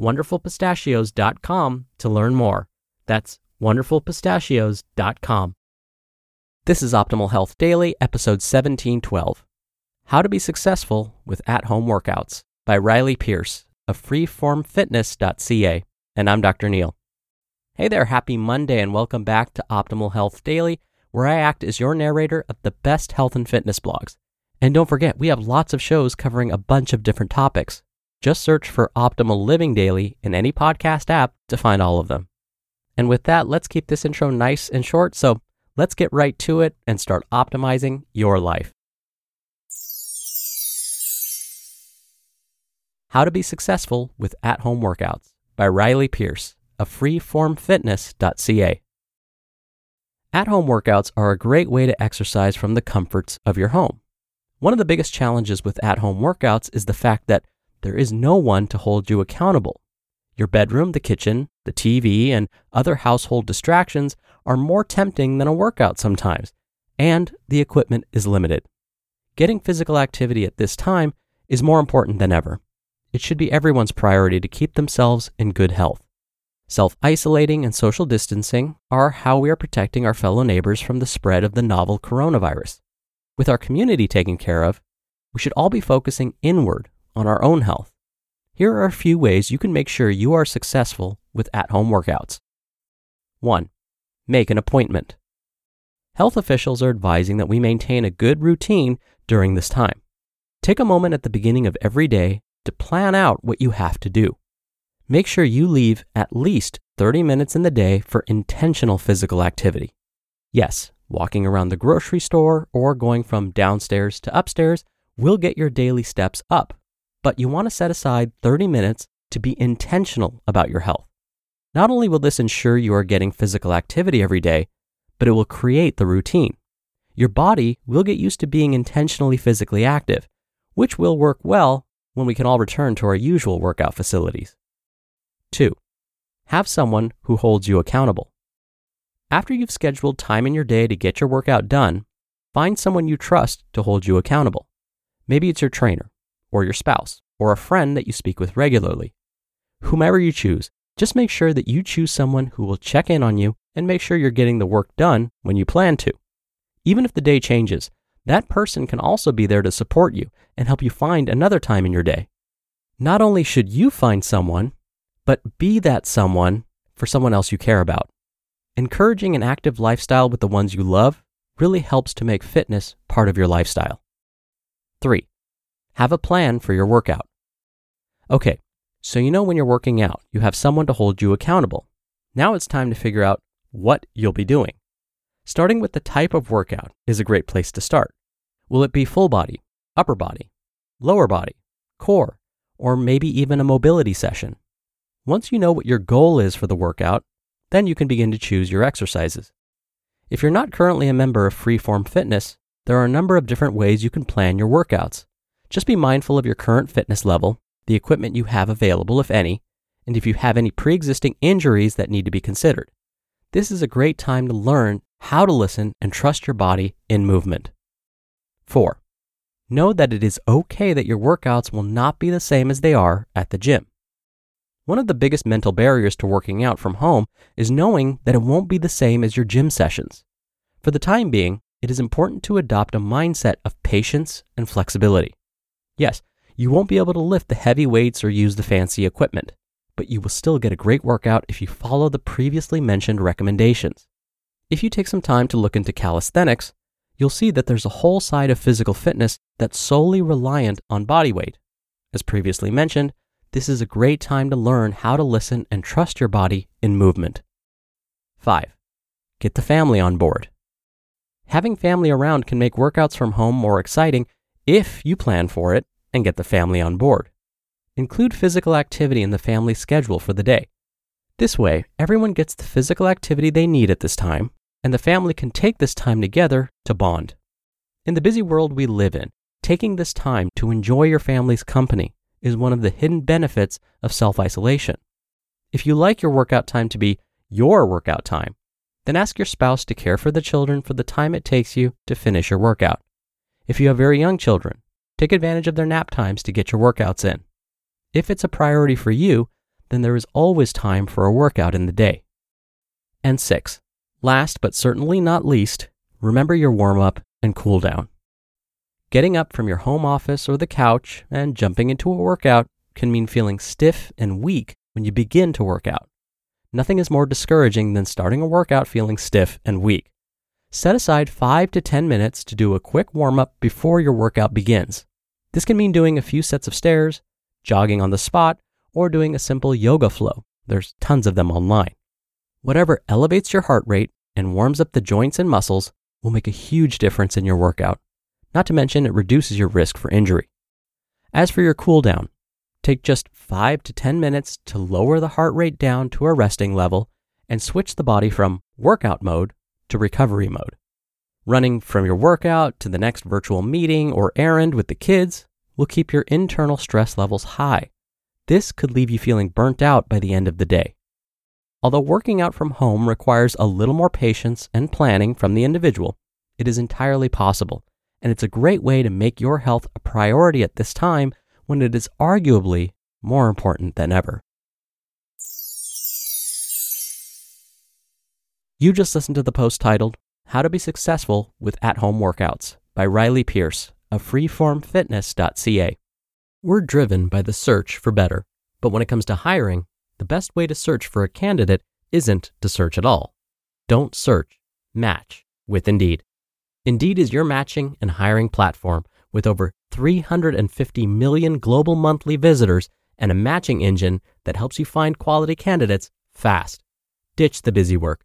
wonderfulpistachios.com to learn more. That's wonderfulpistachios.com. This is Optimal Health Daily, episode 1712 How to Be Successful with At Home Workouts by Riley Pearce of freeformfitness.ca. And I'm Dr. Neal. Hey there, happy Monday, and welcome back to Optimal Health Daily, where I act as your narrator of the best health and fitness blogs. And don't forget, we have lots of shows covering a bunch of different topics. Just search for Optimal Living Daily in any podcast app to find all of them. And with that, let's keep this intro nice and short. So let's get right to it and start optimizing your life. How to Be Successful with At Home Workouts by Riley Pearce of freeformfitness.ca. At home workouts are a great way to exercise from the comforts of your home. One of the biggest challenges with at home workouts is the fact that there is no one to hold you accountable. Your bedroom, the kitchen, the TV, and other household distractions are more tempting than a workout sometimes, and the equipment is limited. Getting physical activity at this time is more important than ever. It should be everyone's priority to keep themselves in good health. Self isolating and social distancing are how we are protecting our fellow neighbors from the spread of the novel coronavirus. With our community taken care of, we should all be focusing inward on our own health. Here are a few ways you can make sure you are successful with at home workouts. 1. Make an appointment. Health officials are advising that we maintain a good routine during this time. Take a moment at the beginning of every day to plan out what you have to do. Make sure you leave at least 30 minutes in the day for intentional physical activity. Yes, walking around the grocery store or going from downstairs to upstairs will get your daily steps up but you want to set aside 30 minutes to be intentional about your health. Not only will this ensure you are getting physical activity every day, but it will create the routine. Your body will get used to being intentionally physically active, which will work well when we can all return to our usual workout facilities. 2. Have someone who holds you accountable. After you've scheduled time in your day to get your workout done, find someone you trust to hold you accountable. Maybe it's your trainer, or your spouse, or a friend that you speak with regularly. Whomever you choose, just make sure that you choose someone who will check in on you and make sure you're getting the work done when you plan to. Even if the day changes, that person can also be there to support you and help you find another time in your day. Not only should you find someone, but be that someone for someone else you care about. Encouraging an active lifestyle with the ones you love really helps to make fitness part of your lifestyle. 3. Have a plan for your workout. Okay, so you know when you're working out, you have someone to hold you accountable. Now it's time to figure out what you'll be doing. Starting with the type of workout is a great place to start. Will it be full body, upper body, lower body, core, or maybe even a mobility session? Once you know what your goal is for the workout, then you can begin to choose your exercises. If you're not currently a member of Freeform Fitness, there are a number of different ways you can plan your workouts. Just be mindful of your current fitness level, the equipment you have available, if any, and if you have any pre existing injuries that need to be considered. This is a great time to learn how to listen and trust your body in movement. 4. Know that it is okay that your workouts will not be the same as they are at the gym. One of the biggest mental barriers to working out from home is knowing that it won't be the same as your gym sessions. For the time being, it is important to adopt a mindset of patience and flexibility. Yes, you won't be able to lift the heavy weights or use the fancy equipment, but you will still get a great workout if you follow the previously mentioned recommendations. If you take some time to look into calisthenics, you'll see that there's a whole side of physical fitness that's solely reliant on body weight. As previously mentioned, this is a great time to learn how to listen and trust your body in movement. 5. Get the family on board. Having family around can make workouts from home more exciting if you plan for it and get the family on board. Include physical activity in the family schedule for the day. This way, everyone gets the physical activity they need at this time, and the family can take this time together to bond. In the busy world we live in, taking this time to enjoy your family's company is one of the hidden benefits of self isolation. If you like your workout time to be your workout time, then ask your spouse to care for the children for the time it takes you to finish your workout. If you have very young children, take advantage of their nap times to get your workouts in. If it's a priority for you, then there is always time for a workout in the day. And six, last but certainly not least, remember your warm up and cool down. Getting up from your home office or the couch and jumping into a workout can mean feeling stiff and weak when you begin to work out. Nothing is more discouraging than starting a workout feeling stiff and weak. Set aside 5 to 10 minutes to do a quick warm up before your workout begins. This can mean doing a few sets of stairs, jogging on the spot, or doing a simple yoga flow. There's tons of them online. Whatever elevates your heart rate and warms up the joints and muscles will make a huge difference in your workout. Not to mention, it reduces your risk for injury. As for your cool down, take just 5 to 10 minutes to lower the heart rate down to a resting level and switch the body from workout mode to recovery mode. Running from your workout to the next virtual meeting or errand with the kids will keep your internal stress levels high. This could leave you feeling burnt out by the end of the day. Although working out from home requires a little more patience and planning from the individual, it is entirely possible, and it's a great way to make your health a priority at this time when it is arguably more important than ever. You just listened to the post titled How to Be Successful with At Home Workouts by Riley Pearce of freeformfitness.ca. We're driven by the search for better, but when it comes to hiring, the best way to search for a candidate isn't to search at all. Don't search, match with Indeed. Indeed is your matching and hiring platform with over 350 million global monthly visitors and a matching engine that helps you find quality candidates fast. Ditch the busy work.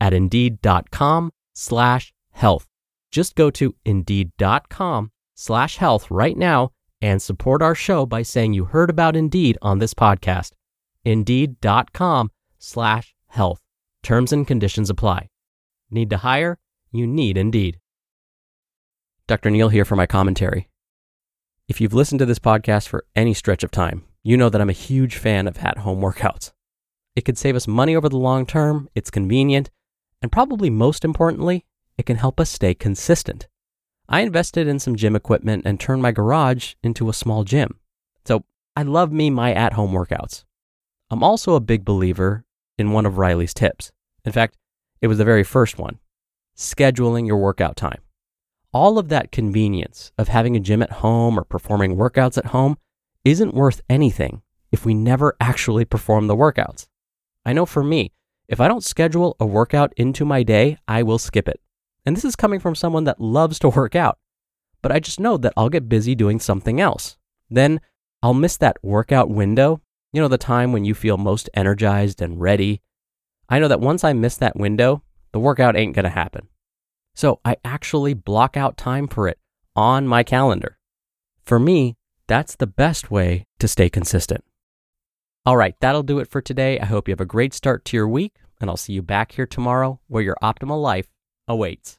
at indeed.com slash health. Just go to indeed.com slash health right now and support our show by saying you heard about Indeed on this podcast. Indeed.com slash health. Terms and conditions apply. Need to hire? You need Indeed. Dr. Neal here for my commentary. If you've listened to this podcast for any stretch of time, you know that I'm a huge fan of at home workouts. It could save us money over the long term, it's convenient, and probably most importantly, it can help us stay consistent. I invested in some gym equipment and turned my garage into a small gym. So I love me my at home workouts. I'm also a big believer in one of Riley's tips. In fact, it was the very first one scheduling your workout time. All of that convenience of having a gym at home or performing workouts at home isn't worth anything if we never actually perform the workouts. I know for me, if I don't schedule a workout into my day, I will skip it. And this is coming from someone that loves to work out. But I just know that I'll get busy doing something else. Then I'll miss that workout window, you know, the time when you feel most energized and ready. I know that once I miss that window, the workout ain't to happen. So I actually block out time for it on my calendar. For me, that's the best way to stay consistent. All right, that'll do it for today. I hope you have a great start to your week, and I'll see you back here tomorrow where your optimal life awaits.